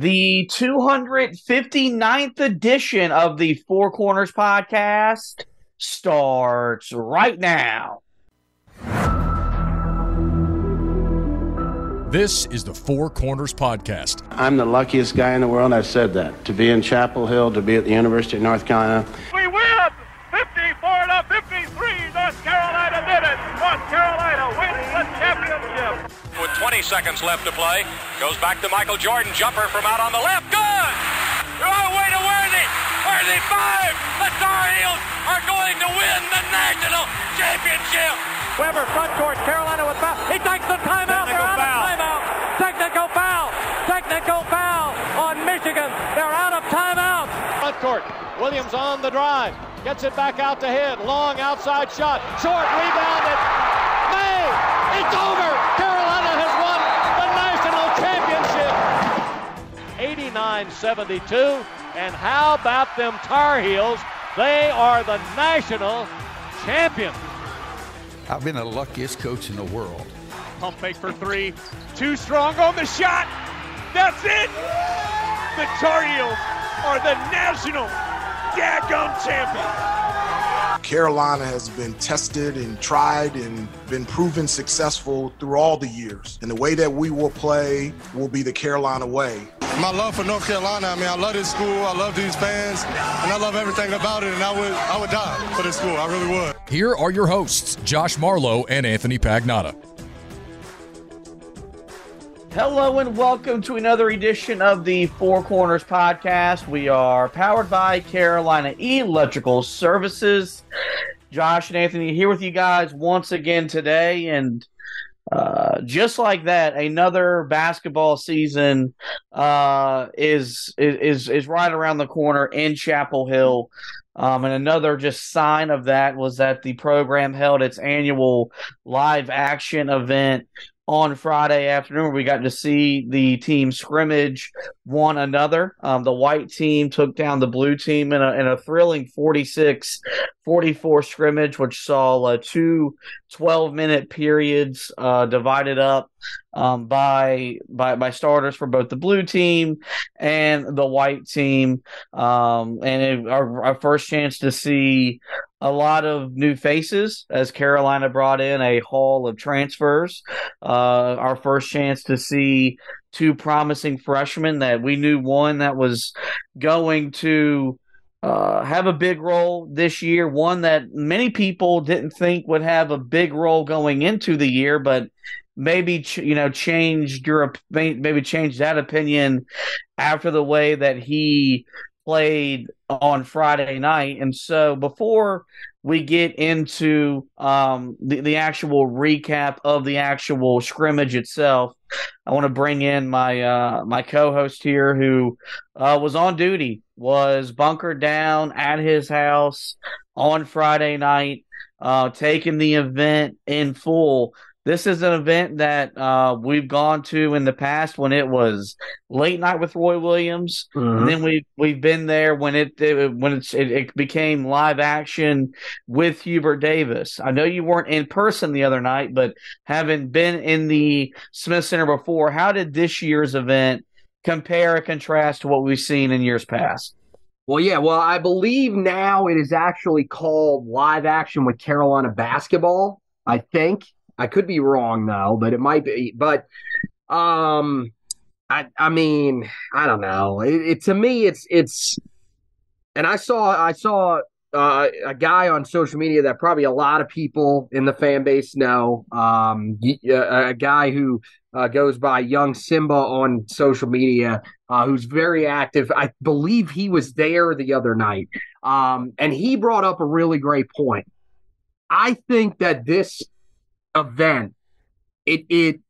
The 259th edition of the Four Corners podcast starts right now. This is the Four Corners Podcast. I'm the luckiest guy in the world. I've said that. To be in Chapel Hill, to be at the University of North Carolina. We win 54 to 53. North Carolina 20 seconds left to play, goes back to Michael Jordan. Jumper from out on the left. Good. Right way to Worthy. Worthy five. The Tar Heels are going to win the national championship. Webber front court. Carolina with foul. He takes the timeout. They're out of timeout. Technical foul. Technical foul on Michigan. They're out of timeout. Front court. Williams on the drive. Gets it back out to hit. Long outside shot. Short rebounded. May. It's over. 59 72. And how about them Tar Heels? They are the national champion. I've been the luckiest coach in the world. Pump fake for three. Too strong on the shot. That's it. The Tar Heels are the national daggum champions. Carolina has been tested and tried and been proven successful through all the years. And the way that we will play will be the Carolina way. My love for North Carolina, I mean, I love this school, I love these fans, and I love everything about it, and I would I would die for this school, I really would. Here are your hosts, Josh Marlowe and Anthony Pagnotta. Hello and welcome to another edition of the Four Corners podcast. We are powered by Carolina Electrical Services. Josh and Anthony here with you guys once again today, and uh, just like that, another basketball season uh, is is is right around the corner in Chapel Hill. Um, and another just sign of that was that the program held its annual live action event on Friday afternoon. We got to see the team scrimmage one another. Um, the white team took down the blue team in a, in a thrilling 46 44 scrimmage, which saw uh, two 12 minute periods uh, divided up um, by, by by starters for both the blue team and the white team. Um, and it, our, our first chance to see a lot of new faces as Carolina brought in a haul of transfers. Uh, our first chance to see two promising freshmen that we knew one that was going to uh, have a big role this year. One that many people didn't think would have a big role going into the year, but maybe you know changed your maybe changed that opinion after the way that he played on Friday night. And so before we get into um, the, the actual recap of the actual scrimmage itself, I want to bring in my uh, my co-host here who uh, was on duty, was bunkered down at his house on Friday night, uh, taking the event in full this is an event that uh, we've gone to in the past when it was late night with Roy Williams, mm-hmm. and then we we've been there when it, it when it's, it, it, became live action with Hubert Davis. I know you weren't in person the other night, but having been in the Smith Center before, how did this year's event compare and contrast to what we've seen in years past? Well, yeah. Well, I believe now it is actually called live action with Carolina basketball. I think I could be wrong though, but it might be. But um, I I mean I don't know. It, it to me it's it's, and I saw I saw uh, a guy on social media that probably a lot of people in the fan base know. Um, a, guy who uh, goes by Young Simba on social media, uh, who's very active. I believe he was there the other night, um, and he brought up a really great point. I think that this event, it it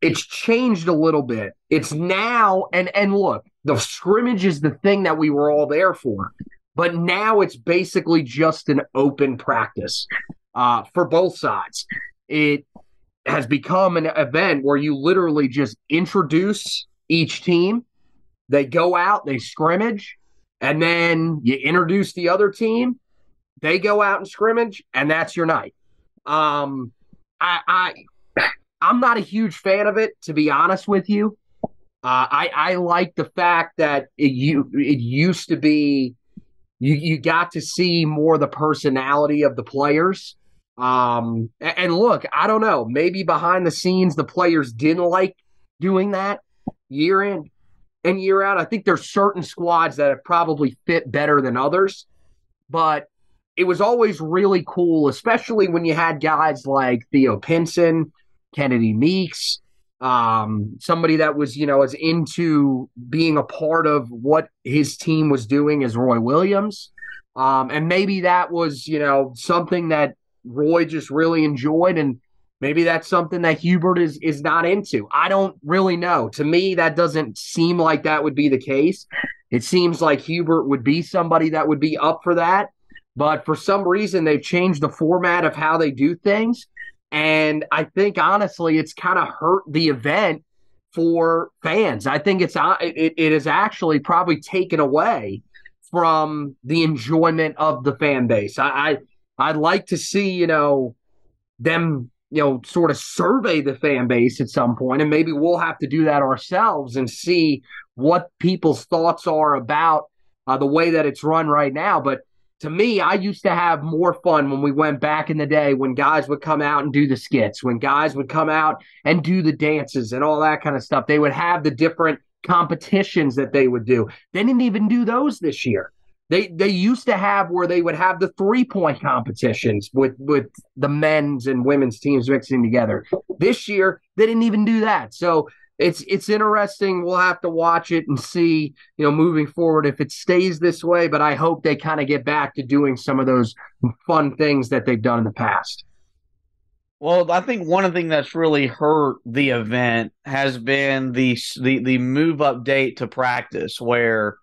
it's changed a little bit. It's now and and look, the scrimmage is the thing that we were all there for. But now it's basically just an open practice uh, for both sides. It has become an event where you literally just introduce each team. They go out, they scrimmage, and then you introduce the other team. They go out and scrimmage, and that's your night. Um, I, I I'm not a huge fan of it, to be honest with you. Uh, I I like the fact that it you it used to be you you got to see more the personality of the players. Um, and, and look, I don't know, maybe behind the scenes the players didn't like doing that year in and year out. I think there's certain squads that have probably fit better than others, but it was always really cool, especially when you had guys like Theo Pinson, Kennedy Meeks, um, somebody that was, you know, as into being a part of what his team was doing as Roy Williams. Um, and maybe that was, you know, something that Roy just really enjoyed. And maybe that's something that Hubert is is not into. I don't really know. To me, that doesn't seem like that would be the case. It seems like Hubert would be somebody that would be up for that. But for some reason, they've changed the format of how they do things. And I think honestly, it's kind of hurt the event for fans. I think it's uh, it, it is actually probably taken away from the enjoyment of the fan base. I, I I'd like to see you know them you know sort of survey the fan base at some point, and maybe we'll have to do that ourselves and see what people's thoughts are about uh, the way that it's run right now. But to me, I used to have more fun when we went back in the day when guys would come out and do the skits, when guys would come out and do the dances and all that kind of stuff. They would have the different competitions that they would do. They didn't even do those this year. They they used to have where they would have the three point competitions with with the men's and women's teams mixing together. This year they didn't even do that. So it's it's interesting. We'll have to watch it and see, you know, moving forward if it stays this way. But I hope they kind of get back to doing some of those fun things that they've done in the past. Well, I think one of the things that's really hurt the event has been the the the move up date to practice, where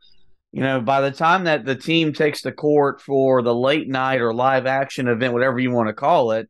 you know by the time that the team takes the court for the late night or live action event, whatever you want to call it,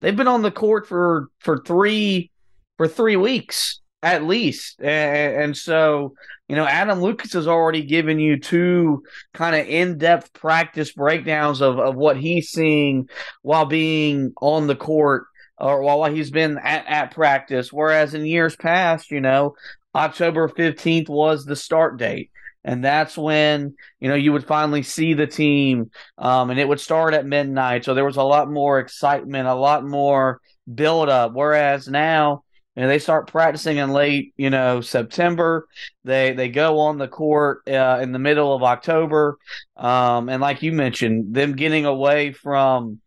they've been on the court for for three for three weeks at least. And, so, you know, Adam Lucas has already given you two kind of in depth practice breakdowns of, of what he's seeing while being on the court or while he's been at, at practice. Whereas in years past, you know, October 15th was the start date. And that's when, you know, you would finally see the team um, and it would start at midnight. So there was a lot more excitement, a lot more build up. Whereas now, and they start practicing in late, you know, September. They they go on the court uh, in the middle of October, um, and like you mentioned, them getting away from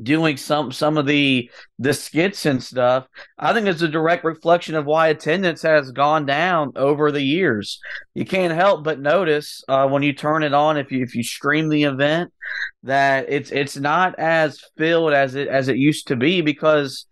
doing some some of the the skits and stuff i think it's a direct reflection of why attendance has gone down over the years you can't help but notice uh, when you turn it on if you if you stream the event that it's it's not as filled as it as it used to be because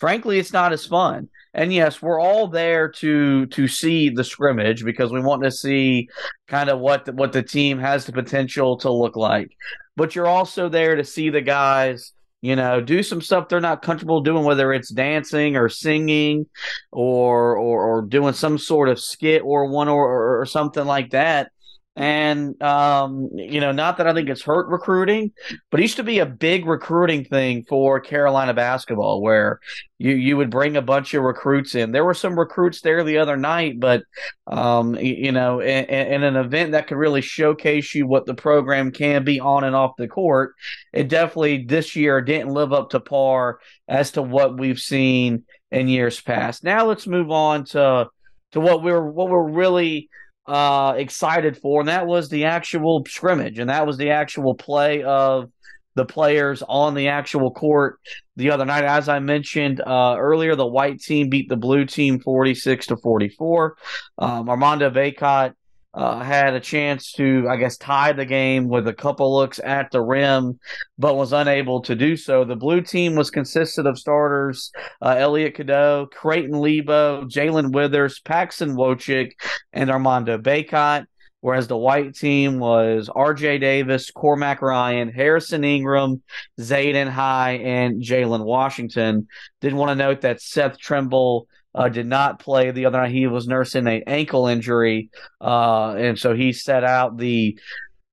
frankly, it's not as fun. And yes, we're all there to to see the scrimmage because we want to see kind of what the, what the team has the potential to look like. But you're also there to see the guys, you know, do some stuff they're not comfortable doing, whether it's dancing or singing, or or, or doing some sort of skit or one or, or something like that. And um, you know, not that I think it's hurt recruiting, but it used to be a big recruiting thing for Carolina basketball, where you you would bring a bunch of recruits in. There were some recruits there the other night, but um, you know, in, in an event that could really showcase you what the program can be on and off the court, it definitely this year didn't live up to par as to what we've seen in years past. Now let's move on to to what we're what we're really uh, excited for, and that was the actual scrimmage, and that was the actual play of the players on the actual court the other night. As I mentioned uh, earlier, the white team beat the blue team 46 to 44. Um, Armando Bacot uh, had a chance to, I guess, tie the game with a couple looks at the rim, but was unable to do so. The blue team was consisted of starters uh, Elliot Cadeau, Creighton Lebo, Jae'Lyn Withers, Paxson Wojcik, and Armando Bacot. Whereas the white team was RJ Davis, Cormac Ryan, Harrison Ingram, Zayden High, and Jalen Washington. Did want to note that Seth Trimble uh, did not play the other night. He was nursing an ankle injury, uh, and so he set out the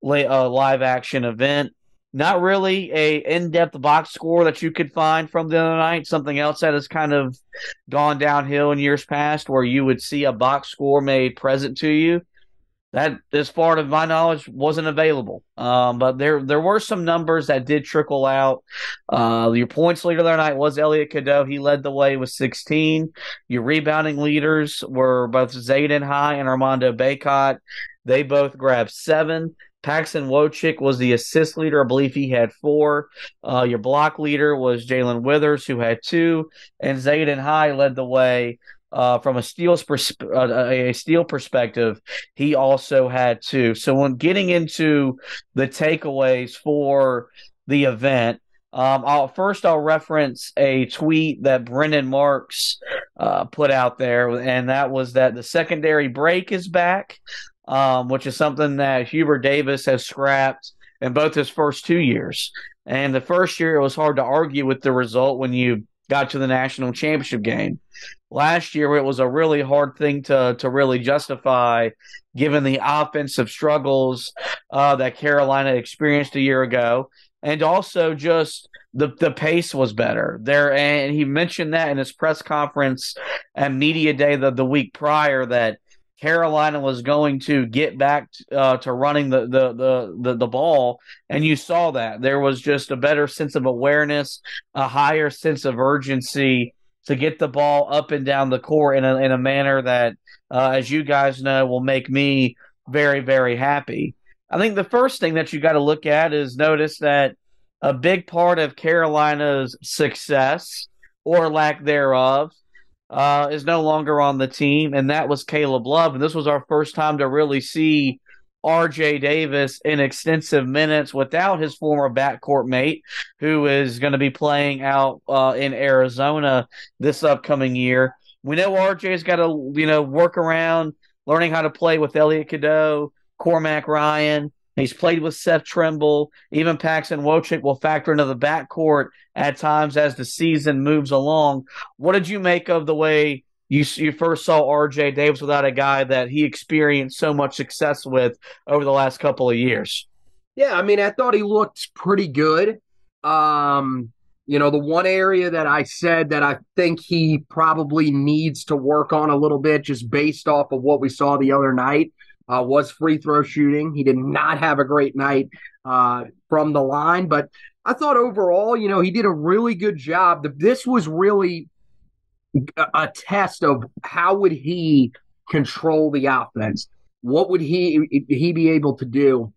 uh, live action event. Not really a in-depth box score that you could find from the other night. Something else that has kind of gone downhill in years past, where you would see a box score made present to you that, as far as my knowledge, wasn't available. Um, but there there were some numbers that did trickle out. Uh, your points leader that night was Elliot Cadeau. He led the way with 16. Your rebounding leaders were both Zayden High and Armando Bacot. They both grabbed seven. Paxson Wojcik was the assist leader. I believe he had four. Uh, your block leader was Jae'Lyn Withers, who had two. And Zayden High led the way uh, from a steals pers- uh, a steal perspective, he also had to. So when getting into the takeaways for the event, um, I'll first I'll reference a tweet that Brendan Marks uh, put out there, and that was that the secondary break is back, um, which is something that Hubert Davis has scrapped in both his first two years. And the first year, it was hard to argue with the result when you got to the national championship game. Last year, it was a really hard thing to to really justify, given the offensive struggles uh, that Carolina experienced a year ago, and also just the the pace was better. There. And he mentioned that in his press conference and media day the the week prior that Carolina was going to get back uh, to running the, the, the the the ball, and you saw that. There was just a better sense of awareness, a higher sense of urgency to get the ball up and down the court in a, in a manner that, uh, as you guys know, will make me very, very happy. I think the first thing that you got to look at is notice that a big part of Carolina's success or lack thereof uh, is no longer on the team, and that was Caleb Love. And this was our first time to really see RJ Davis in extensive minutes without his former backcourt mate, who is going to be playing out uh, in Arizona this upcoming year. We know RJ's got to, you know, work around learning how to play with Elliot Cadeau, Cormac Ryan. He's played with Seth Trimble. Even Paxson Wojcik will factor into the backcourt at times as the season moves along. What did you make of the way you you first saw RJ Davis without a guy that he experienced so much success with over the last couple of years. Yeah, I mean, I thought he looked pretty good. Um, you know, the one area that I said that I think he probably needs to work on a little bit, just based off of what we saw the other night, uh, was free throw shooting. He did not have a great night uh, from the line, but I thought overall, you know, he did a really good job. This was really a test of how would he control the offense? What would he he be able to do,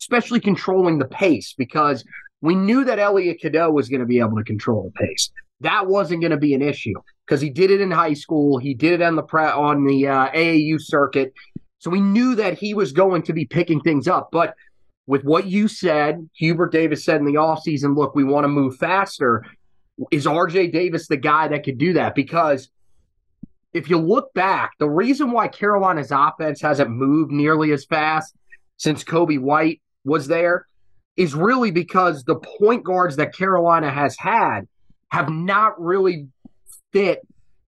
especially controlling the pace? Because we knew that Elliot Cadeau was going to be able to control the pace. That wasn't going to be an issue because he did it in high school. He did it on the pre- on the uh, AAU circuit. So we knew that he was going to be picking things up. But with what you said, Hubert Davis said in the offseason, look, we want to move faster is RJ Davis the guy that could do that? Because if you look back, the reason why Carolina's offense hasn't moved nearly as fast since Coby White was there is really because the point guards that Carolina has had have not really fit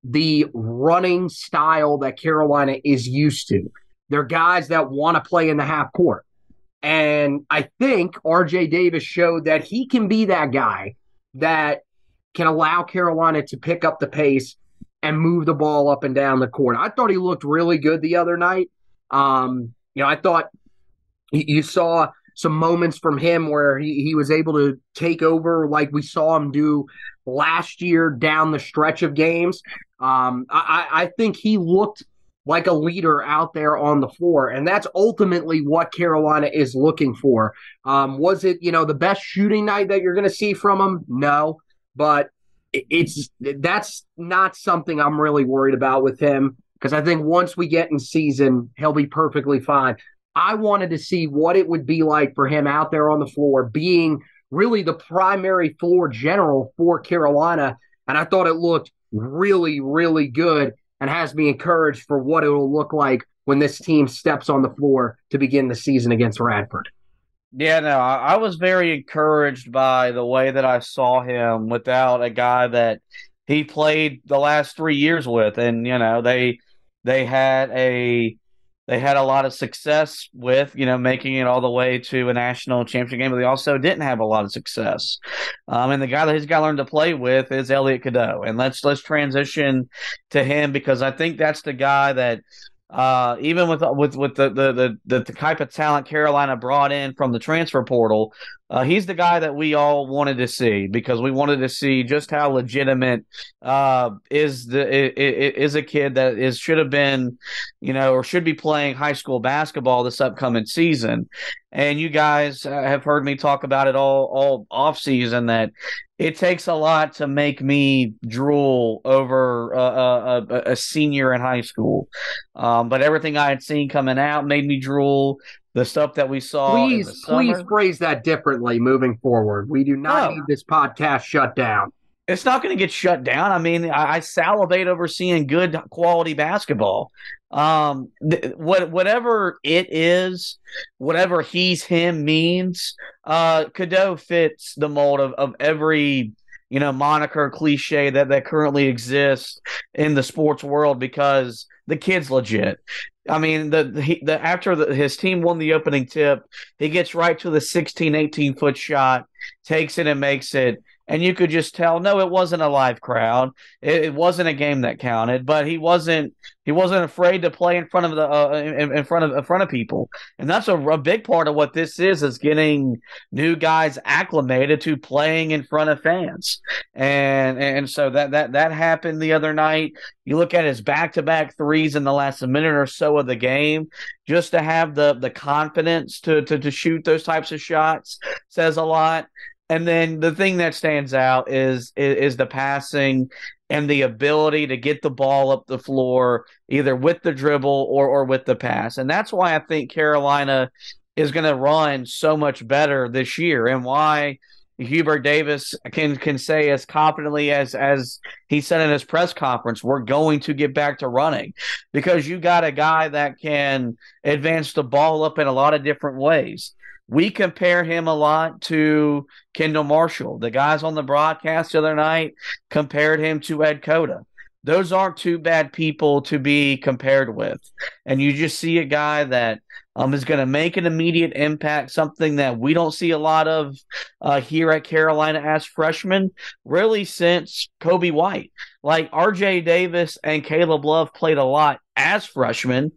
the running style that Carolina is used to. They're guys that want to play in the half court. And I think RJ Davis showed that he can be that guy that can allow Carolina to pick up the pace and move the ball up and down the court. I thought he looked really good the other night. Um, you know, I thought you saw some moments from him where he, he was able to take over like we saw him do last year down the stretch of games. Um, I, I think he looked like a leader out there on the floor. And that's ultimately what Carolina is looking for. Um, was it, you know, the best shooting night that you're going to see from him? No but it's that's not something I'm really worried about with him. because I think once we get in season, he'll be perfectly fine. I wanted to see what it would be like for him out there on the floor, being really the primary floor general for Carolina. And I thought it looked really, really good and has me encouraged for what it will look like when this team steps on the floor to begin the season against Radford. Yeah, no, I, I was very encouraged by the way that I saw him without a guy that he played the last three years with, and you know they they had a they had a lot of success with you know making it all the way to a national championship game, but they also didn't have a lot of success. Um, and the guy that he's got to learn to play with is Elliot Cadeau, and let's let's transition to him because I think that's the guy that uh, even with with with the, the the the type of talent Carolina brought in from the transfer portal, uh, he's the guy that we all wanted to see because we wanted to see just how legitimate uh, is the is a kid that is should have been, you know, or should be playing high school basketball this upcoming season. And you guys have heard me talk about it all all off season that it takes a lot to make me drool over a, a, a senior in high school. Um, but everything I had seen coming out made me drool. The stuff that we saw. Please, please phrase that differently moving forward. We do not no. need this podcast shut down. It's not going to get shut down. I mean, I, I, salivate over seeing good quality basketball. Um, th- what whatever it is, whatever he's him means, uh, Cadeau fits the mold of, of every you know moniker cliche that that currently exists in the sports world because the kid's legit. I mean, the, the, the after the, his team won the opening tip, he gets right to the 16, 18 foot shot, takes it and makes it and you could just tell no it wasn't a live crowd. It, it, wasn't a game that counted but he wasn't he wasn't afraid to play in front of the uh, in, in, front of in front of people. And that's a, a, big part of what this is is getting new guys acclimated to playing in front of fans. And and so that that that happened the other night. You look at his back-to-back threes in the last minute or so of the game just to have the the confidence to to, to shoot those types of shots says a lot and then the thing that stands out is, is is the passing and the ability to get the ball up the floor either with the dribble or or with the pass. And that's why I think Carolina is going to run so much better this year and why Hubert Davis can can say as confidently as as he said in his press conference, we're going to get back to running because you got a guy that can advance the ball up in a lot of different ways. We compare him a lot to Kendall Marshall. The guys on the broadcast the other night compared him to Ed Cota. Those aren't two bad people to be compared with. And you just see a guy that um, is going to make an immediate impact, something that we don't see a lot of uh, here at Carolina as freshmen, really since Coby White. Like RJ Davis and Caleb Love played a lot as freshmen,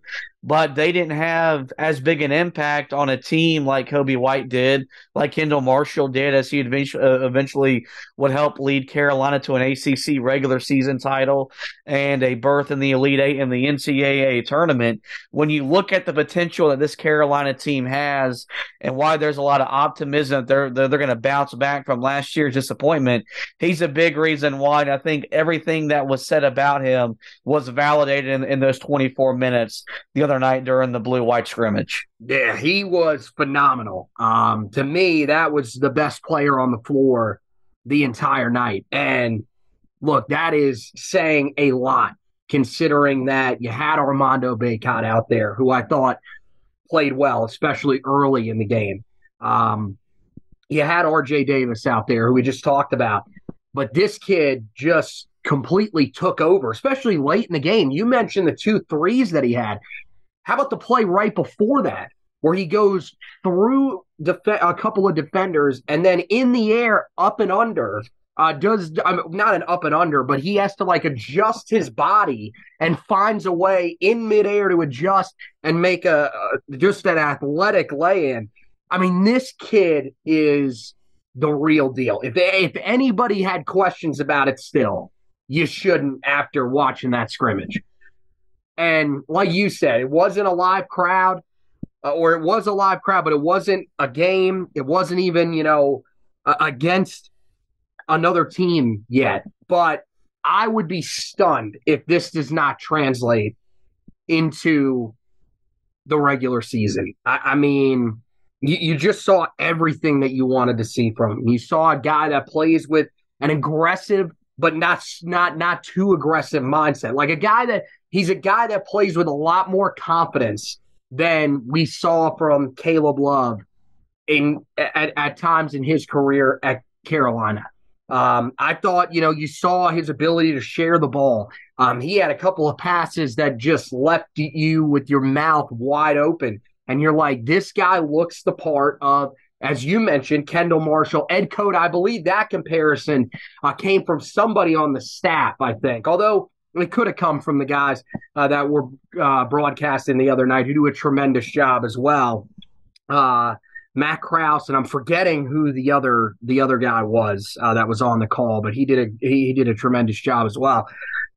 but they didn't have as big an impact on a team like Coby White did, like Kendall Marshall did, as he eventually, uh, eventually would help lead Carolina to an ACC regular season title and a berth in the Elite Eight in the NCAA tournament. When you look at the potential that this Carolina team has and why there's a lot of optimism that they're they're, they're going to bounce back from last year's disappointment, he's a big reason why. And I think everything that was said about him was validated in, in those 24 minutes the other night during the blue white scrimmage. Yeah, he was phenomenal. Um, to me, that was the best player on the floor the entire night. And look, that is saying a lot considering that you had Armando Bacot out there, who I thought played well, especially early in the game. Um, you had RJ Davis out there, who we just talked about. But this kid just completely took over, especially late in the game. You mentioned the two threes that he had. How about the play right before that, where he goes through def- a couple of defenders and then in the air, up and under, uh, does um, not an up and under, but he has to like adjust his body and finds a way in midair to adjust and make a, a just an athletic lay in. I mean, this kid is the real deal. If if anybody had questions about it, still, you shouldn't after watching that scrimmage. And like you said, it wasn't a live crowd, uh, or it was a live crowd, but it wasn't a game. It wasn't even, you know, uh, against another team yet. But I would be stunned if this does not translate into the regular season. I, I mean, you, you just saw everything that you wanted to see from him. You saw a guy that plays with an aggressive but not not not too aggressive mindset. Like a guy that he's a guy that plays with a lot more confidence than we saw from Caleb Love in at, at times in his career at Carolina. Um, I thought, you know, you saw his ability to share the ball. Um, he had a couple of passes that just left you with your mouth wide open. And you're like, this guy looks the part of, as you mentioned, Kendall Marshall, Ed Cota. I believe that comparison uh, came from somebody on the staff, I think. Although it could have come from the guys uh, that were uh, broadcasting the other night who do a tremendous job as well. Uh, Matt Kraus, and I'm forgetting who the other the other guy was uh, that was on the call, but he did a he, he did a tremendous job as well.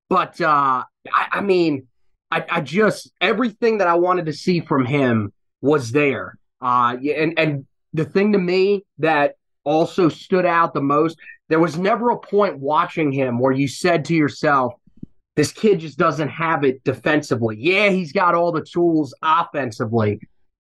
But uh, I, I, mean, I, I, just everything that I wanted to see from him was there. Uh, and and the thing to me that also stood out the most, there was never a point watching him where you said to yourself, "This kid just doesn't have it defensively." Yeah, he's got all the tools offensively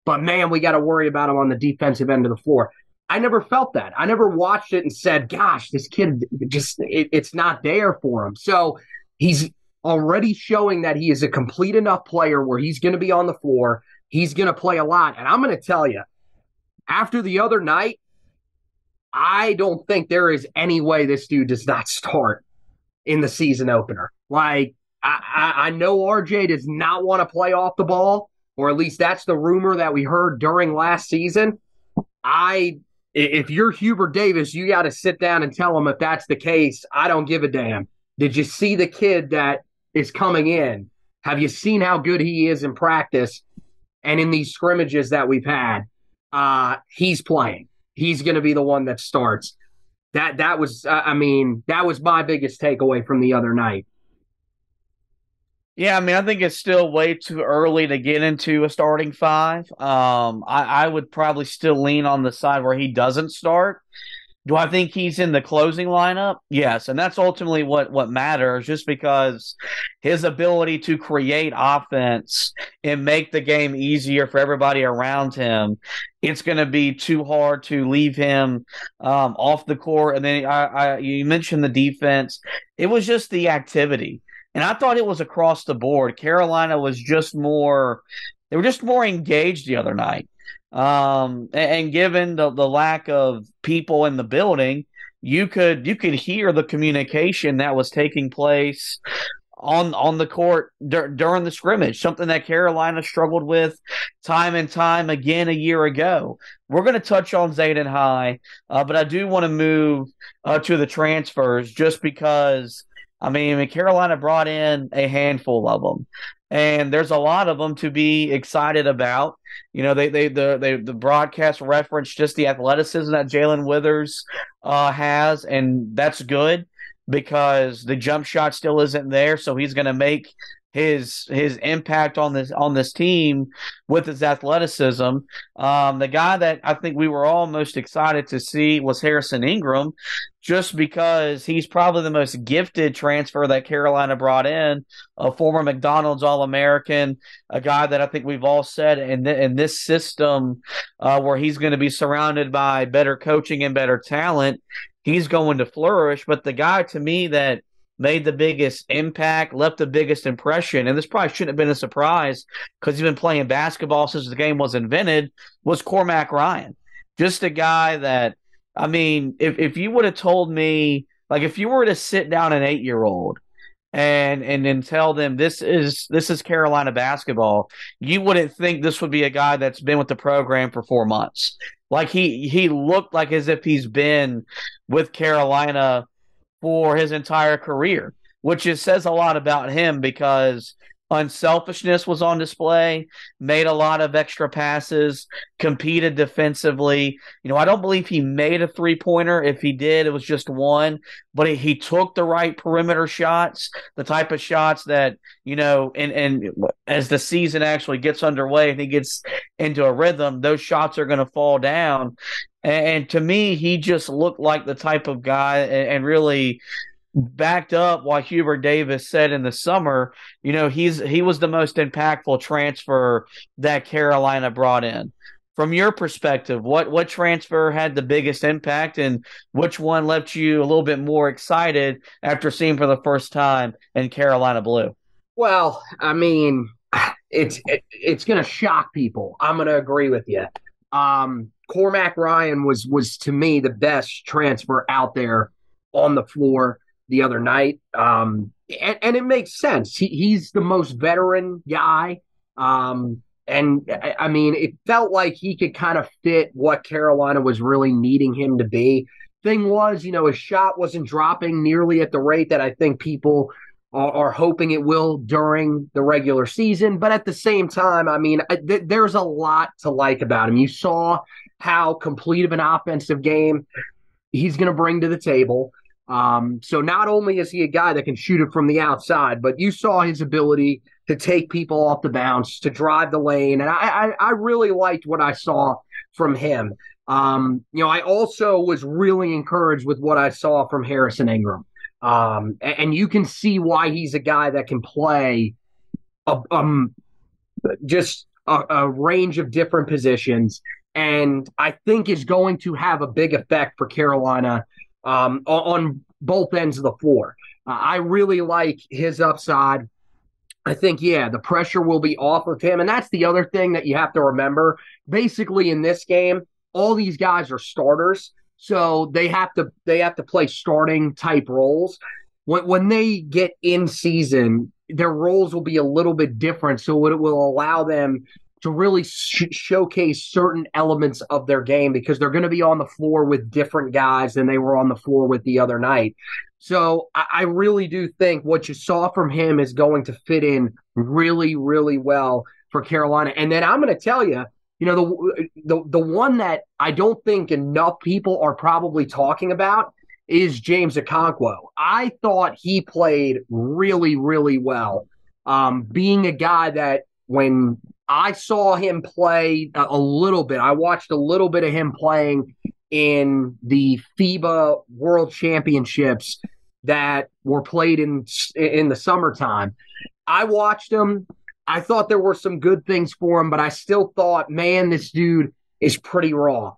but man, we got to worry about him on the defensive end of the floor. I never felt that. I never watched it and said, gosh, this kid just, it, it's not there for him. So he's already showing that he is a complete enough player where he's going to be on the floor. He's going to play a lot. And I'm going to tell you, after the other night, I don't think there is any way this dude does not start in the season opener. Like, I, I, I know RJ does not want to play off the ball or at least that's the rumor that we heard during last season. I if you're Hubert Davis, you got to sit down and tell him if that's the case. I don't give a damn. Did you see the kid that is coming in? Have you seen how good he is in practice and in these scrimmages that we've had? Uh, he's playing. He's going to be the one that starts. That that was, I mean, that was my biggest takeaway from the other night. Yeah, I mean, I think it's still way too early to get into a starting five. Um, I, I would probably still lean on the side where he doesn't start. Do I think he's in the closing lineup? Yes, and that's ultimately what what matters. Just because his ability to create offense and make the game easier for everybody around him, it's going to be too hard to leave him um, off the court. And then I, I, you mentioned the defense; it was just the activity. And I thought it was across the board. Carolina was just more, they were just more engaged the other night. Um, and, and given the, the lack of people in the building, you could you could hear the communication that was taking place on on the court dur- during the scrimmage, something that Carolina struggled with time and time again a year ago. We're going to touch on Zayden High, uh, but I do want to move uh, to the transfers just because I mean, Carolina brought in a handful of them, and there's a lot of them to be excited about. You know, they they the they, the broadcast reference just the athleticism that Jae'Lyn Withers uh, has, and that's good because the jump shot still isn't there. So he's going to make his his impact on this on this team with his athleticism. Um, the guy that I think we were all most excited to see was Harrison Ingram, just because he's probably the most gifted transfer that Carolina brought in, a former McDonald's All American, a guy that I think we've all said in th- in this system uh, where he's going to be surrounded by better coaching and better talent. He's going to flourish, but the guy to me that made the biggest impact, left the biggest impression, and this probably shouldn't have been a surprise because he's been playing basketball since the game was invented, was Cormac Ryan. Just a guy that, I mean, if, if you would have told me, like if you were to sit down an eight year old and and then tell them this is this is Carolina basketball, you wouldn't think this would be a guy that's been with the program for four months. Like he he looked like as if he's been with Carolina for his entire career, which is, says a lot about him because unselfishness was on display, made a lot of extra passes, competed defensively. You know, I don't believe he made a three pointer. If he did, it was just one, but he, took the right perimeter shots, the type of shots that, you know, and, and as the season actually gets underway and he gets into a rhythm, those shots are going to fall down. And, to me, he just looked like the type of guy and, and really backed up what Hubert Davis said in the summer. You know, he's he was the most impactful transfer that Carolina brought in. From your perspective, what what transfer had the biggest impact, and which one left you a little bit more excited after seeing for the first time in Carolina blue? Well, I mean, it's it, it's going to shock people. I'm going to agree with you. Um, Cormac Ryan was was to me the best transfer out there on the floor the other night. Um, and, and it makes sense. He, he's the most veteran guy. Um, and I mean, it felt like he could kind of fit what Carolina was really needing him to be. Thing was, you know, his shot wasn't dropping nearly at the rate that I think people are, are hoping it will during the regular season. But at the same time, I mean, th- there's a lot to like about him. You saw how complete of an offensive game he's going to bring to the table. Um, so not only is he a guy that can shoot it from the outside, but you saw his ability to take people off the bounce, to drive the lane, and I, I, I really liked what I saw from him. Um, you know, I also was really encouraged with what I saw from Harrison Ingram, um, and, and, you can see why he's a guy that can play, a, um, just a, a range of different positions, and I think is going to have a big effect for Carolina um, on both ends of the floor. Uh, I really like his upside. I think, yeah, the pressure will be off of him. And that's the other thing that you have to remember. Basically, in this game, all these guys are starters. So they have to they have to play starting type roles. When when they get in season, their roles will be a little bit different. So it will allow them to really sh- showcase certain elements of their game because they're going to be on the floor with different guys than they were on the floor with the other night. So I, I really do think what you saw from him is going to fit in really, really well for Carolina. And then I'm going to tell you, you know, the the the one that I don't think enough people are probably talking about is James Okonkwo. I thought he played really, really well. Um, being a guy that when I saw him play a, a little bit. I watched a little bit of him playing in the FIBA World Championships that were played in in the summertime. I watched him. I thought there were some good things for him, but I still thought, man, this dude is pretty raw.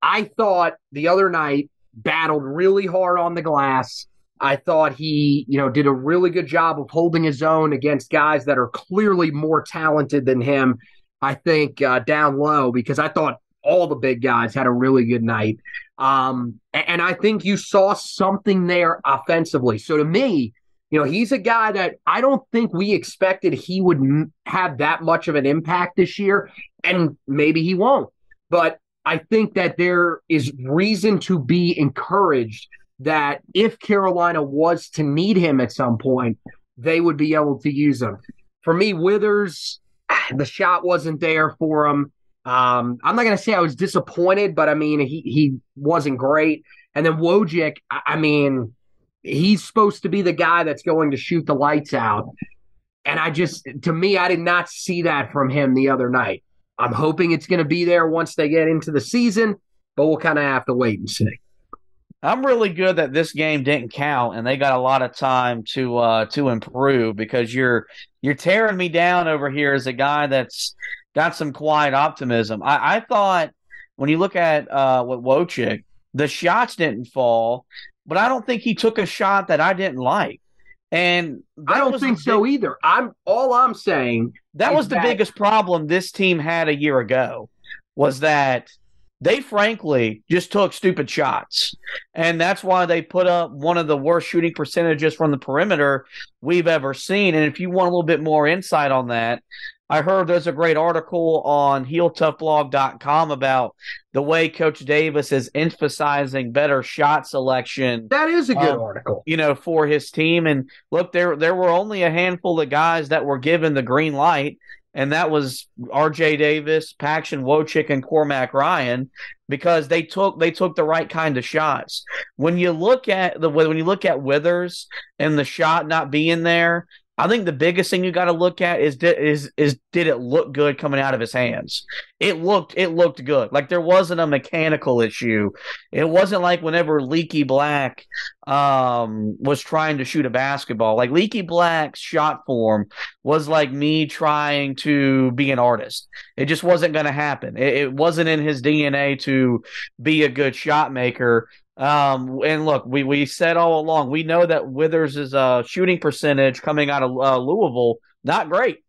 I thought the other night battled really hard on the glass. I thought he, you know, did a really good job of holding his own against guys that are clearly more talented than him. I think uh, down low because I thought all the big guys had a really good night. Um, and I think you saw something there offensively. So to me, you know, he's a guy that I don't think we expected he would have that much of an impact this year, and maybe he won't. But I think that there is reason to be encouraged that if Carolina was to need him at some point, they would be able to use him. For me, Withers, the shot wasn't there for him. Um, I'm not going to say I was disappointed, but I mean, he, he wasn't great. And then Wojcik, I mean, he's supposed to be the guy that's going to shoot the lights out. And I just, to me, I did not see that from him the other night. I'm hoping it's going to be there once they get into the season, but we'll kind of have to wait and see. I'm really good that this game didn't count and they got a lot of time to uh to improve because you're you're tearing me down over here as a guy that's got some quiet optimism. I, I thought when you look at uh what Wojcik, the shots didn't fall, but I don't think he took a shot that I didn't like. And I don't think big, so either. I'm all I'm saying that was the that- biggest problem this team had a year ago was that they frankly just took stupid shots. And that's why they put up one of the worst shooting percentages from the perimeter we've ever seen. And if you want a little bit more insight on that, I heard there's a great article on heeltoughblog.com about the way Coach Davis is emphasizing better shot selection. That is a good um, article. You know, for his team. And look, there there were only a handful of guys that were given the green light and that was R.J. Davis, Paxson Wojcik, and Cormac Ryan because they took they took the right kind of shots. When you look at the when you look at Withers and the shot not being there, I think the biggest thing you got to look at is is is did it look good coming out of his hands? it looked it looked good. Like there wasn't a mechanical issue. It wasn't like whenever Leaky Black um, was trying to shoot a basketball. Like Leaky Black's shot form was like me trying to be an artist. It just wasn't going to happen. It, it wasn't in his DNA to be a good shot maker. Um, and look, we, we said all along, we know that Withers' is uh, shooting percentage coming out of uh, Louisville, not great.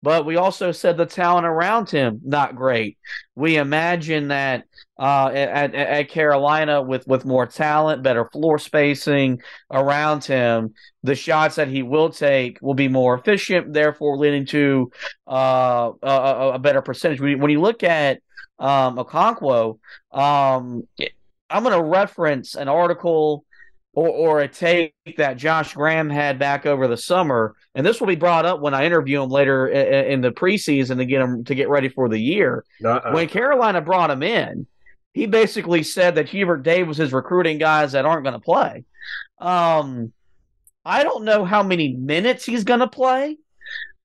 But we also said the talent around him not great. We imagine that uh, at, at Carolina with with more talent, better floor spacing around him, the shots that he will take will be more efficient, therefore leading to uh, a, a, better percentage. When you look at um, Okonkwo, um, I'm going to reference an article or, or a take that Josh Graham had back over the summer, and this will be brought up when I interview him later in, in the preseason to get him to get ready for the year. Uh-uh. When Carolina brought him in, he basically said that Hubert Davis is recruiting guys that aren't going to play. Um, I don't know how many minutes he's going to play,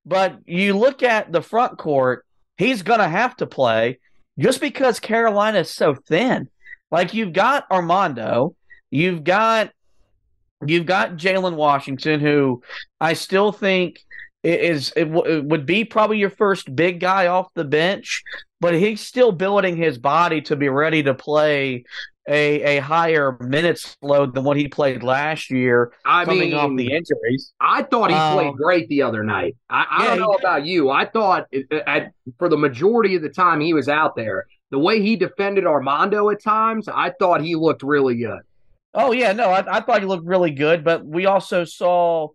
but you look at the front court, he's going to have to play just because Carolina is so thin. Like you've got Armando, you've got You've got Jalen Washington, who I still think is it, w- it would be probably your first big guy off the bench, but he's still building his body to be ready to play a, a higher minutes load than what he played last year. I coming mean, off the injuries, I thought he um, played great the other night. I, I yeah, don't know he, about you. I thought at, for the majority of the time he was out there, the way he defended Armando at times, I thought he looked really good. Oh yeah, no, I, I thought he looked really good, but we also saw,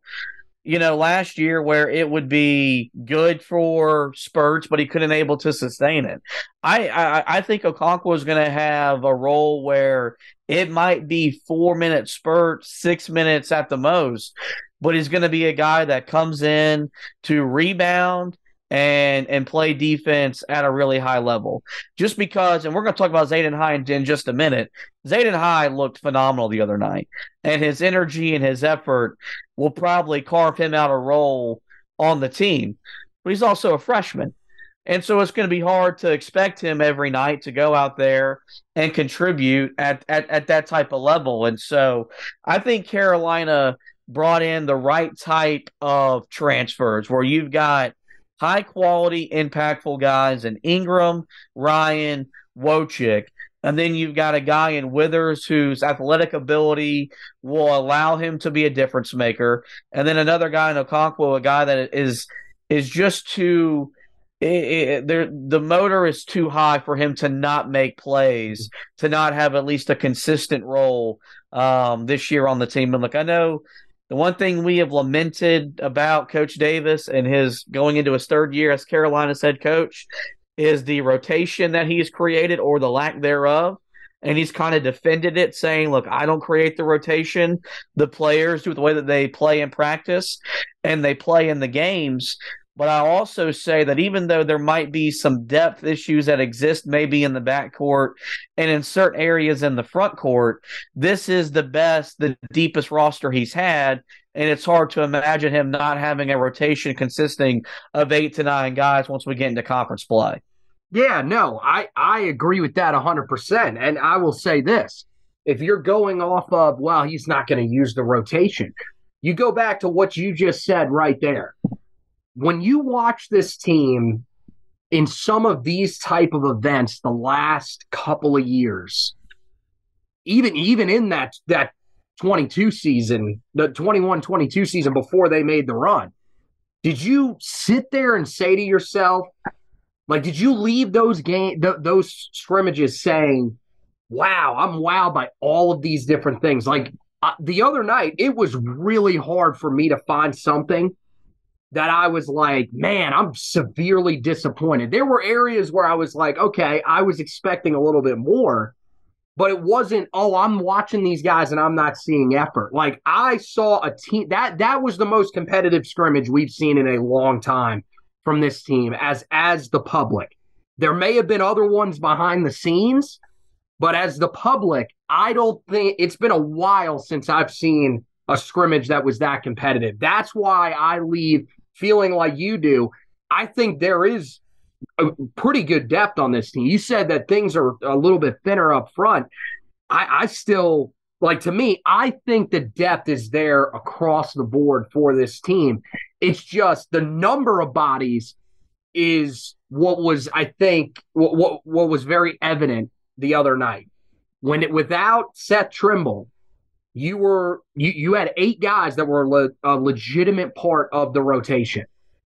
you know, last year where it would be good for spurts, but he couldn't able to sustain it. I I, I think Okonkwo is going to have a role where it might be four minute spurts, six minutes at the most, but he's going to be a guy that comes in to rebound and and play defense at a really high level. Just because, and we're going to talk about Zayden High in, in just a minute. Zayden High looked phenomenal the other night, and his energy and his effort will probably carve him out a role on the team. But he's also a freshman. And so it's going to be hard to expect him every night to go out there and contribute at, at, at that type of level. And so I think Carolina brought in the right type of transfers where you've got high quality, impactful guys in Ingram, Ryan, Wojcik. And then you've got a guy in Withers whose athletic ability will allow him to be a difference maker. And then another guy in Okonkwo, a guy that is is just too it, it, the motor is too high for him to not make plays, to not have at least a consistent role um, this year on the team. And look, I know the one thing we have lamented about Coach Davis and his going into his third year as Carolina's head coach is the rotation that he's created or the lack thereof. And he's kind of defended it, saying, Look, I don't create the rotation. The players do it the way that they play in practice and they play in the games. But I also say that even though there might be some depth issues that exist maybe in the backcourt and in certain areas in the front court, this is the best, the deepest roster he's had. And it's hard to imagine him not having a rotation consisting of eight to nine guys once we get into conference play. Yeah, no, I, I agree with that 100%. And I will say this if you're going off of, well, he's not going to use the rotation, you go back to what you just said right there when you watch this team in some of these type of events the last couple of years even even in that that 22 season the 21 22 season before they made the run did you sit there and say to yourself like did you leave those game th- those scrimmages saying wow i'm wowed by all of these different things like uh, the other night it was really hard for me to find something that I was like, man, I'm severely disappointed. There were areas where I was like, okay, I was expecting a little bit more, but it wasn't, oh, I'm watching these guys and I'm not seeing effort. Like I saw a team that that was the most competitive scrimmage we've seen in a long time from this team as as the public. There may have been other ones behind the scenes, but as the public, I don't think it's been a while since I've seen a scrimmage that was that competitive. That's why I leave feeling like you do, I think there is a pretty good depth on this team. You said that things are a little bit thinner up front. I, I still like to me, I think the depth is there across the board for this team. It's just the number of bodies is what was, I think, what what, what was very evident the other night. When it without Seth Trimble, you were you you had eight guys that were le, a legitimate part of the rotation.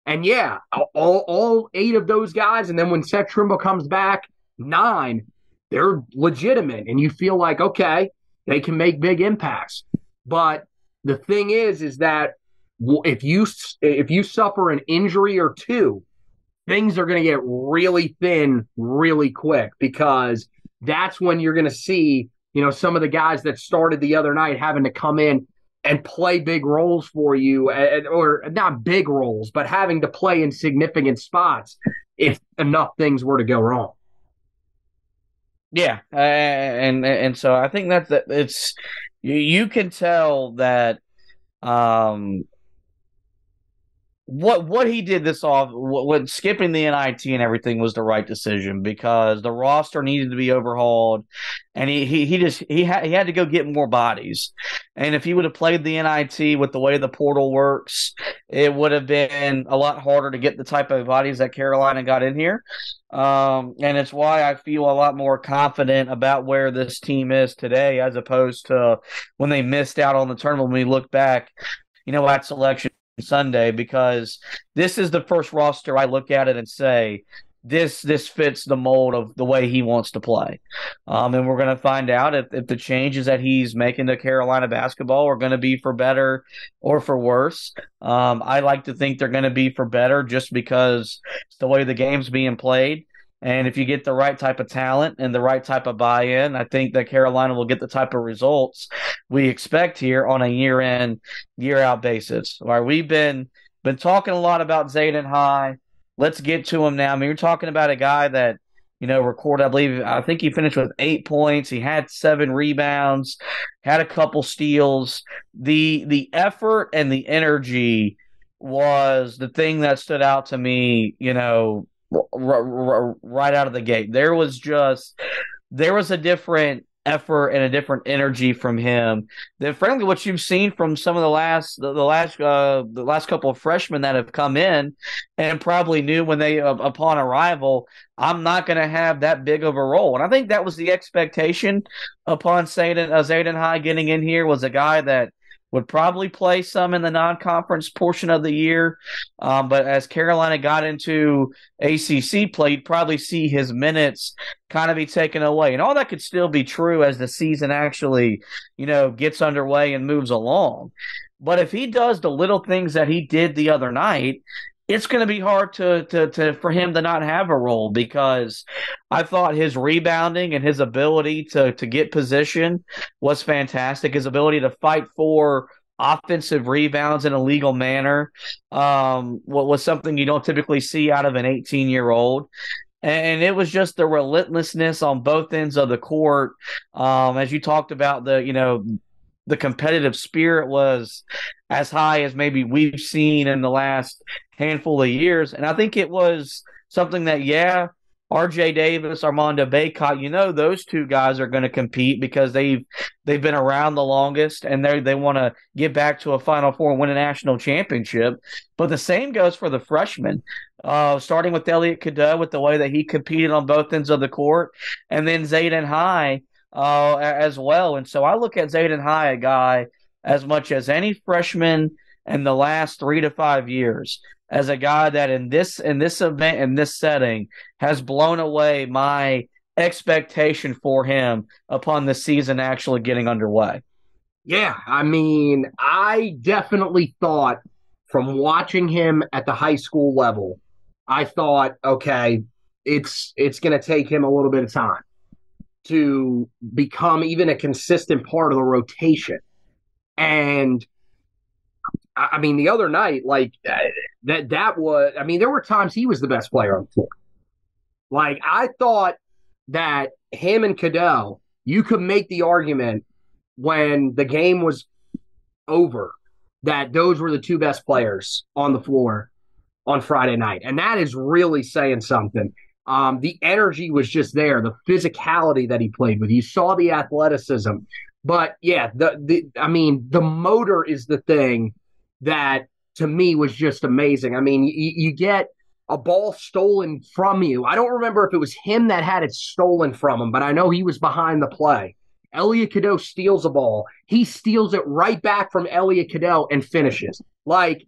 And yeah, all all eight of those guys, and then when Seth Trimble comes back, nine, they're legitimate, and you feel like okay, they can make big impacts. But the thing is, is that if you if you suffer an injury or two, things are going to get really thin really quick because that's when you're going to see you know some of the guys that started the other night having to come in and play big roles for you or not big roles but having to play in significant spots if enough things were to go wrong. Yeah, uh, and and so I think that it's you, you can tell that um what what he did this off what, what, skipping the NIT and everything was the right decision because the roster needed to be overhauled and he he, he just he had he had to go get more bodies. And if he would have played the NIT with the way the portal works it would have been a lot harder to get the type of bodies that Carolina got in here. Um, and it's why I feel a lot more confident about where this team is today as opposed to when they missed out on the tournament. When we look back you know, at selection Sunday because this is the first roster I look at it and say this this fits the mold of the way he wants to play. Um, and we're going to find out if, if the changes that he's making to Carolina basketball are going to be for better or for worse. Um, I like to think they're going to be for better just because it's the way the game's being played. And if you get the right type of talent and the right type of buy in, I think that Carolina will get the type of results we expect here on a year in, year out basis. Where we've been been talking a lot about Zayden High. Let's get to him now. I mean, you're talking about a guy that, you know, recorded, I believe, I think he finished with eight points. He had seven rebounds, had a couple steals. The the effort and the energy was the thing that stood out to me, you know, right out of the gate. There was just there was a different effort and a different energy from him than frankly what you've seen from some of the last the, the last uh, the last couple of freshmen that have come in and probably knew when they uh, upon arrival I'm not going to have that big of a role and I think that was the expectation upon Zayden uh, Zayden High getting in here was a guy that would probably play some in the non-conference portion of the year. Um, but as Carolina got into ACC play, you'd probably see his minutes kind of be taken away. And all that could still be true as the season actually, you know, gets underway and moves along. But if he does the little things that he did the other night, it's going to be hard to, to, to for him to not have a role because I thought his rebounding and his ability to to get position was fantastic. His ability to fight for offensive rebounds in a legal manner um, was something you don't typically see out of an 18 year old. And it was just the relentlessness on both ends of the court. Um, as you talked about the, you know, the competitive spirit was as high as maybe we've seen in the last handful of years. And I think it was something that, yeah, RJ Davis, Armando Bacot, you know those two guys are going to compete because they've they've been around the longest and they they want to get back to a Final Four and win a national championship. But the same goes for the freshmen, uh, starting with Elliot Cadeau with the way that he competed on both ends of the court, and then Zayden High uh, as well. And so I look at Zayden High, a guy as much as any freshman in the last three to five years as a guy that in this in this event in this setting has blown away my expectation for him upon the season actually getting underway. Yeah, I mean, I definitely thought from watching him at the high school level, I thought, okay, it's it's going to take him a little bit of time to become even a consistent part of the rotation. And I mean, the other night, like that, that was, I mean, there were times he was the best player on the floor. Like, I thought that him and Cadeau, you could make the argument when the game was over that those were the two best players on the floor on Friday night. And that is really saying something. Um, the energy was just there, the physicality that he played with. You saw the athleticism. But yeah, the, the I mean, the motor is the thing that to me was just amazing. I mean, you, you get a ball stolen from you. I don't remember if it was him that had it stolen from him, but I know he was behind the play. Elliot Cadeau steals a ball. He steals it right back from Elliot Cadeau and finishes. Like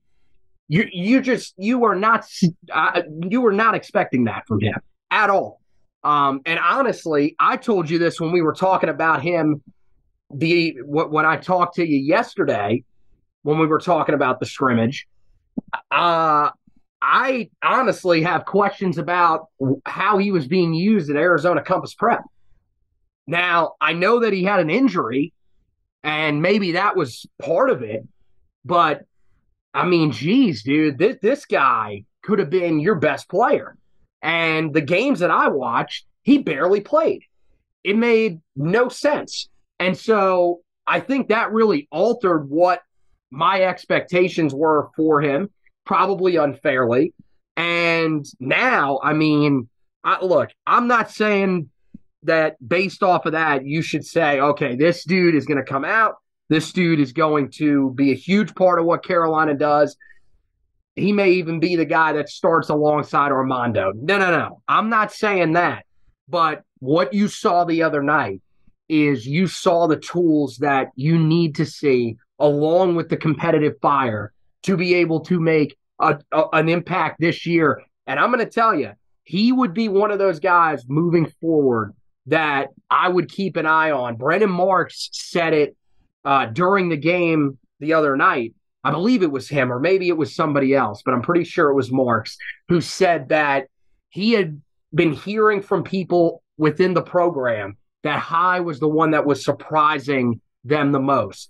you, you just you are not uh, you were not expecting that from him at all. Um, and honestly, I told you this when we were talking about him. The when I talked to you yesterday, when we were talking about the scrimmage, uh, I honestly have questions about how he was being used at Arizona Compass Prep. Now, I know that he had an injury, and maybe that was part of it, but I mean, geez, dude, this this guy could have been your best player. And the games that I watched, he barely played. It made no sense. And so I think that really altered what my expectations were for him, probably unfairly. And now, I mean, I, look, I'm not saying that based off of that, you should say, okay, this dude is going to come out. This dude is going to be a huge part of what Carolina does. He may even be the guy that starts alongside Armando. No, no, no. I'm not saying that. But what you saw the other night is you saw the tools that you need to see along with the competitive fire to be able to make a, a, an impact this year. And I'm going to tell you, he would be one of those guys moving forward that I would keep an eye on. Brendan Marks said it uh, during the game the other night. I believe it was him, or maybe it was somebody else, but I'm pretty sure it was Marks who said that he had been hearing from people within the program that high was the one that was surprising them the most.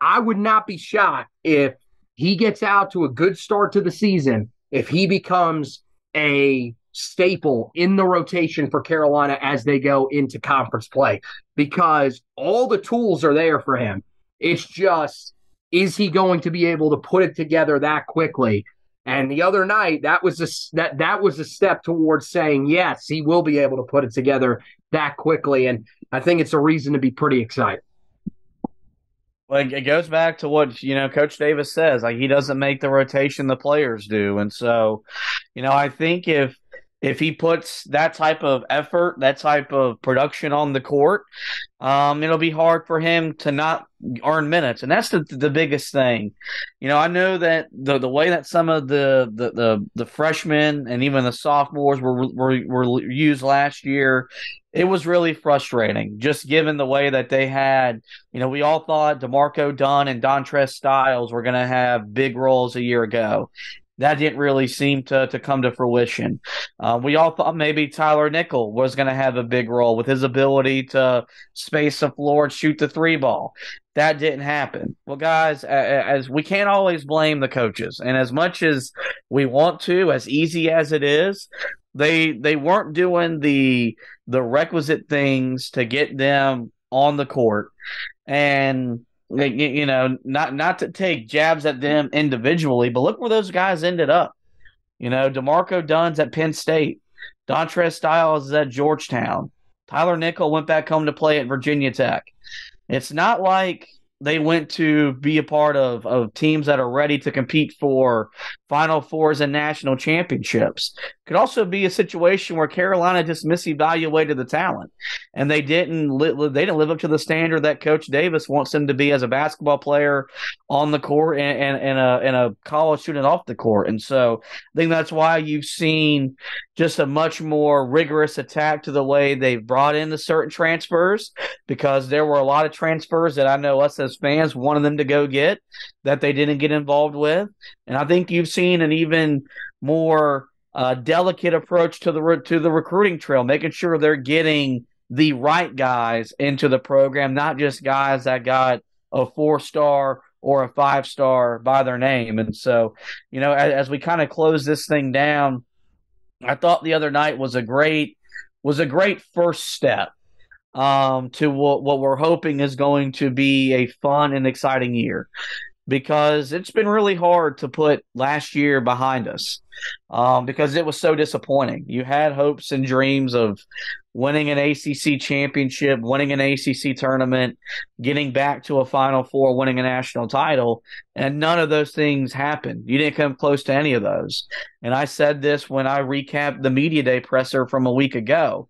I would not be shocked if he gets out to a good start to the season, if he becomes a staple in the rotation for Carolina as they go into conference play because all the tools are there for him. It's just, is he going to be able to put it together that quickly? And the other night, that was a that that was a step towards saying yes, he will be able to put it together that quickly. And I think it's a reason to be pretty excited. Like it goes back to what you know Coach Davis says. Like he doesn't make the rotation the players do, and so you know I think if if he puts that type of effort, that type of production on the court, um, it'll be hard for him to not earn minutes, and that's the the biggest thing. You know, I know that the the way that some of the the the, the freshmen and even the sophomores were, were were used last year, it was really frustrating. Just given the way that they had, you know, we all thought D'Marco Dunn and Dontrez Styles were going to have big roles a year ago, that didn't really seem to, to come to fruition. Uh, we all thought maybe Tyler Nickel was going to have a big role with his ability to space the floor and shoot the three ball. That didn't happen. Well, guys, as we can't always blame the coaches, and as much as we want to, as easy as it is, they they weren't doing the the requisite things to get them on the court, and you know, not not to take jabs at them individually, but look where those guys ended up. You know, D'Marco Dunn's at Penn State, Dontrez Styles is at Georgetown, Tyler Nickel went back home to play at Virginia Tech. It's not like they went to be a part of, of teams that are ready to compete for Final Fours and national championships. Could also be a situation where Carolina just misevaluated the talent, and they didn't li- they didn't live up to the standard that Coach Davis wants them to be as a basketball player on the court and, and, and a and a college student off the court. And so I think that's why you've seen just a much more rigorous attack to the way they've brought in the certain transfers because there were a lot of transfers that I know us as fans wanted them to go get that they didn't get involved with. And I think you've seen an even more uh, delicate approach to the to the recruiting trail, making sure they're getting the right guys into the program, not just guys that got a four star or a five star by their name. And so, you know, as, as we kind of close this thing down, I thought the other night was a great was a great first step um, to what, what we're hoping is going to be a fun and exciting year. Because it's been really hard to put last year behind us um, because it was so disappointing. You had hopes and dreams of winning an ACC championship, winning an ACC tournament, getting back to a Final Four, winning a national title, and none of those things happened. You didn't come close to any of those. And I said this when I recapped the Media Day presser from a week ago.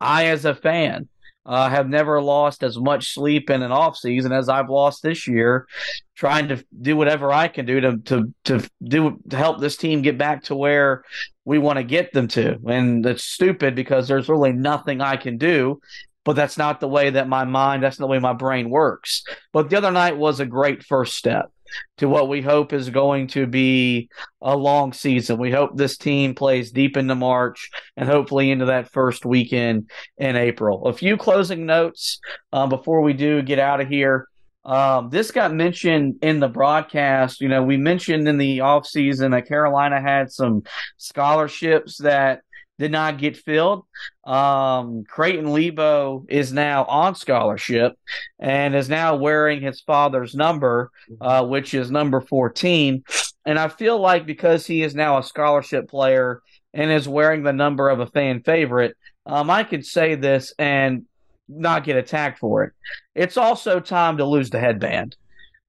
I, as a fan, uh, have never lost as much sleep in an off season as I've lost this year, trying to do whatever I can do to to to do to help this team get back to where we want to get them to. And it's stupid because there's really nothing I can do. But that's not the way that my mind, that's not the way my brain works. But the other night was a great first step to what we hope is going to be a long season. We hope this team plays deep into March and hopefully into that first weekend in April. A few closing notes um, before we do get out of here. Um, this got mentioned in the broadcast. You know, we mentioned in the offseason that Carolina had some scholarships that did not get filled. Um, Creighton Lebo is now on scholarship and is now wearing his father's number, uh, which is number 14. And I feel like because he is now a scholarship player and is wearing the number of a fan favorite, um, I could say this and not get attacked for it. It's also time to lose the headband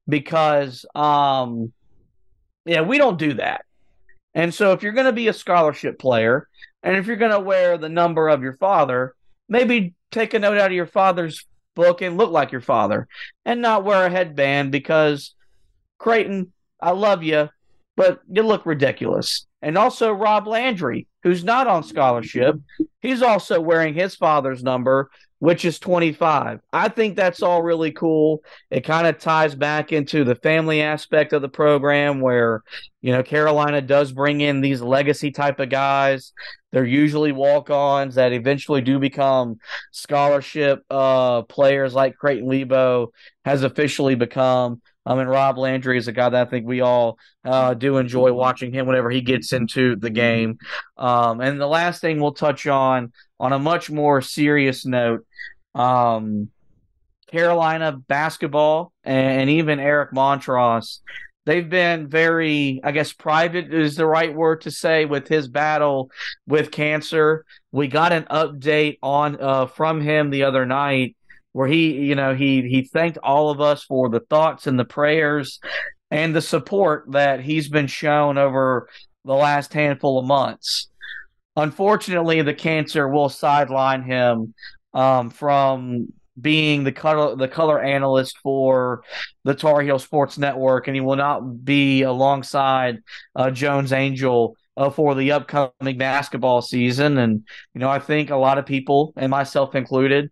because, um, yeah, we don't do that. And so if you're going to be a scholarship player, and if you're going to wear the number of your father, maybe take a note out of your father's book and look like your father and not wear a headband because Creighton, I love you, but you look ridiculous. And also Rob Landry, who's not on scholarship, he's also wearing his father's number which is 25. I think that's all really cool. It kind of ties back into the family aspect of the program where, you know, Carolina does bring in these legacy type of guys. They're usually walk ons that eventually do become scholarship uh, players like Creighton Lebo has officially become. I mean, Rob Landry is a guy that I think we all uh, do enjoy watching him whenever he gets into the game. Um, and the last thing we'll touch on, on a much more serious note, um, Carolina basketball and even Eric Montross, they've been very, I guess, private is the right word to say with his battle with cancer. We got an update on uh, from him the other night where he, you know, he he thanked all of us for the thoughts and the prayers and the support that he's been shown over the last handful of months. Unfortunately, the cancer will sideline him um, from being the color the color analyst for the Tar Heel Sports Network, and he will not be alongside uh, Jones Angell uh, for the upcoming basketball season. And you know, I think a lot of people, and myself included,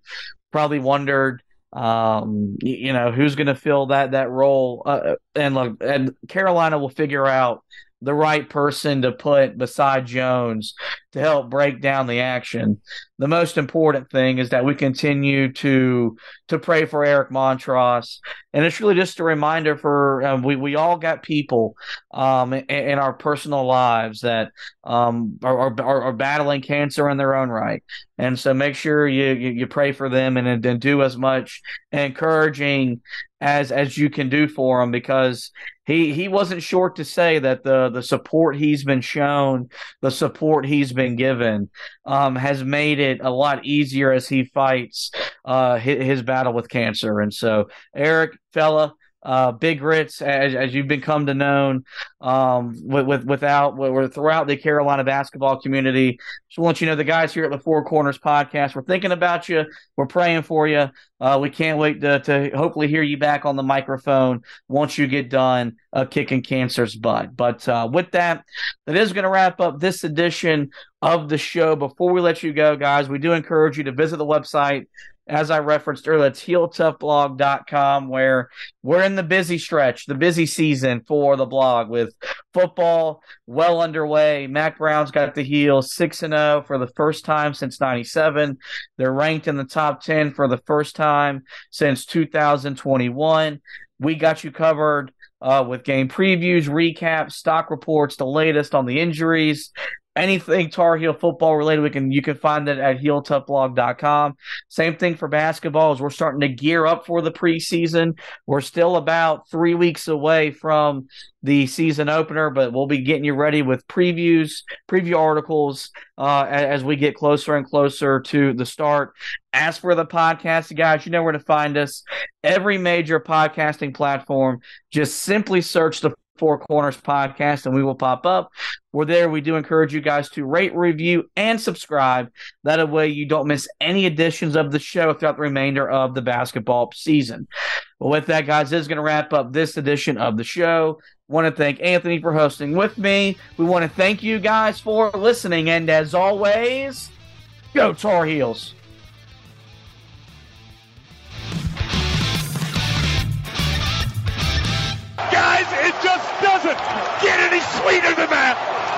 probably wondered, um, you know, who's going to fill that that role. Uh, and look, and Carolina will figure out the right person to put beside Jones to help break down the action. The most important thing is that we continue to to pray for Eric Montross, and it's really just a reminder for um, we we all got people um, in, in, our personal lives that um, are, are, are battling cancer in their own right, and so make sure you you, you pray for them and, and do as much encouraging as as you can do for him because he he wasn't short to say that the the support he's been shown, the support he's been given, um, has made it a lot easier as he fights uh, his, his battle with cancer. And so, Eric, fella, uh, Big Ritz, as, as you've become to known, um, with, with without we're throughout the Carolina basketball community. Just want you know the guys here at the Four Corners podcast. We're thinking about you. We're praying for you. Uh, we can't wait to, to hopefully hear you back on the microphone once you get done uh, kicking cancer's butt. But uh, with that, that is going to wrap up this edition of the show. Before we let you go, guys, we do encourage you to visit the website as I referenced earlier, it's heeltoughblog.com where we're in the busy stretch, the busy season for the blog with football well underway. Mack Brown's got the heel 6 and 0 for the first time since 97. They're ranked in the top 10 for the first time since 2021. We got you covered uh, with game previews, recaps, stock reports, the latest on the injuries, anything Tar Heel football related, we can you can find it at heeltoughblog.com. Same thing for basketball as we're starting to gear up for the preseason. We're still about three weeks away from the season opener, but we'll be getting you ready with previews, preview articles uh, as we get closer and closer to the start. As for the podcast, guys, you know where to find us. Every major podcasting platform, just simply search the Four Corners podcast and we will pop up. We're there. We do encourage you guys to rate, review, and subscribe. That way you don't miss any editions of the show throughout the remainder of the basketball season. Well, with that, guys, this is going to wrap up this edition of the show. Want to thank Anthony for hosting with me. We want to thank you guys for listening. And as always, go Tar Heels. Get any sweeter than that.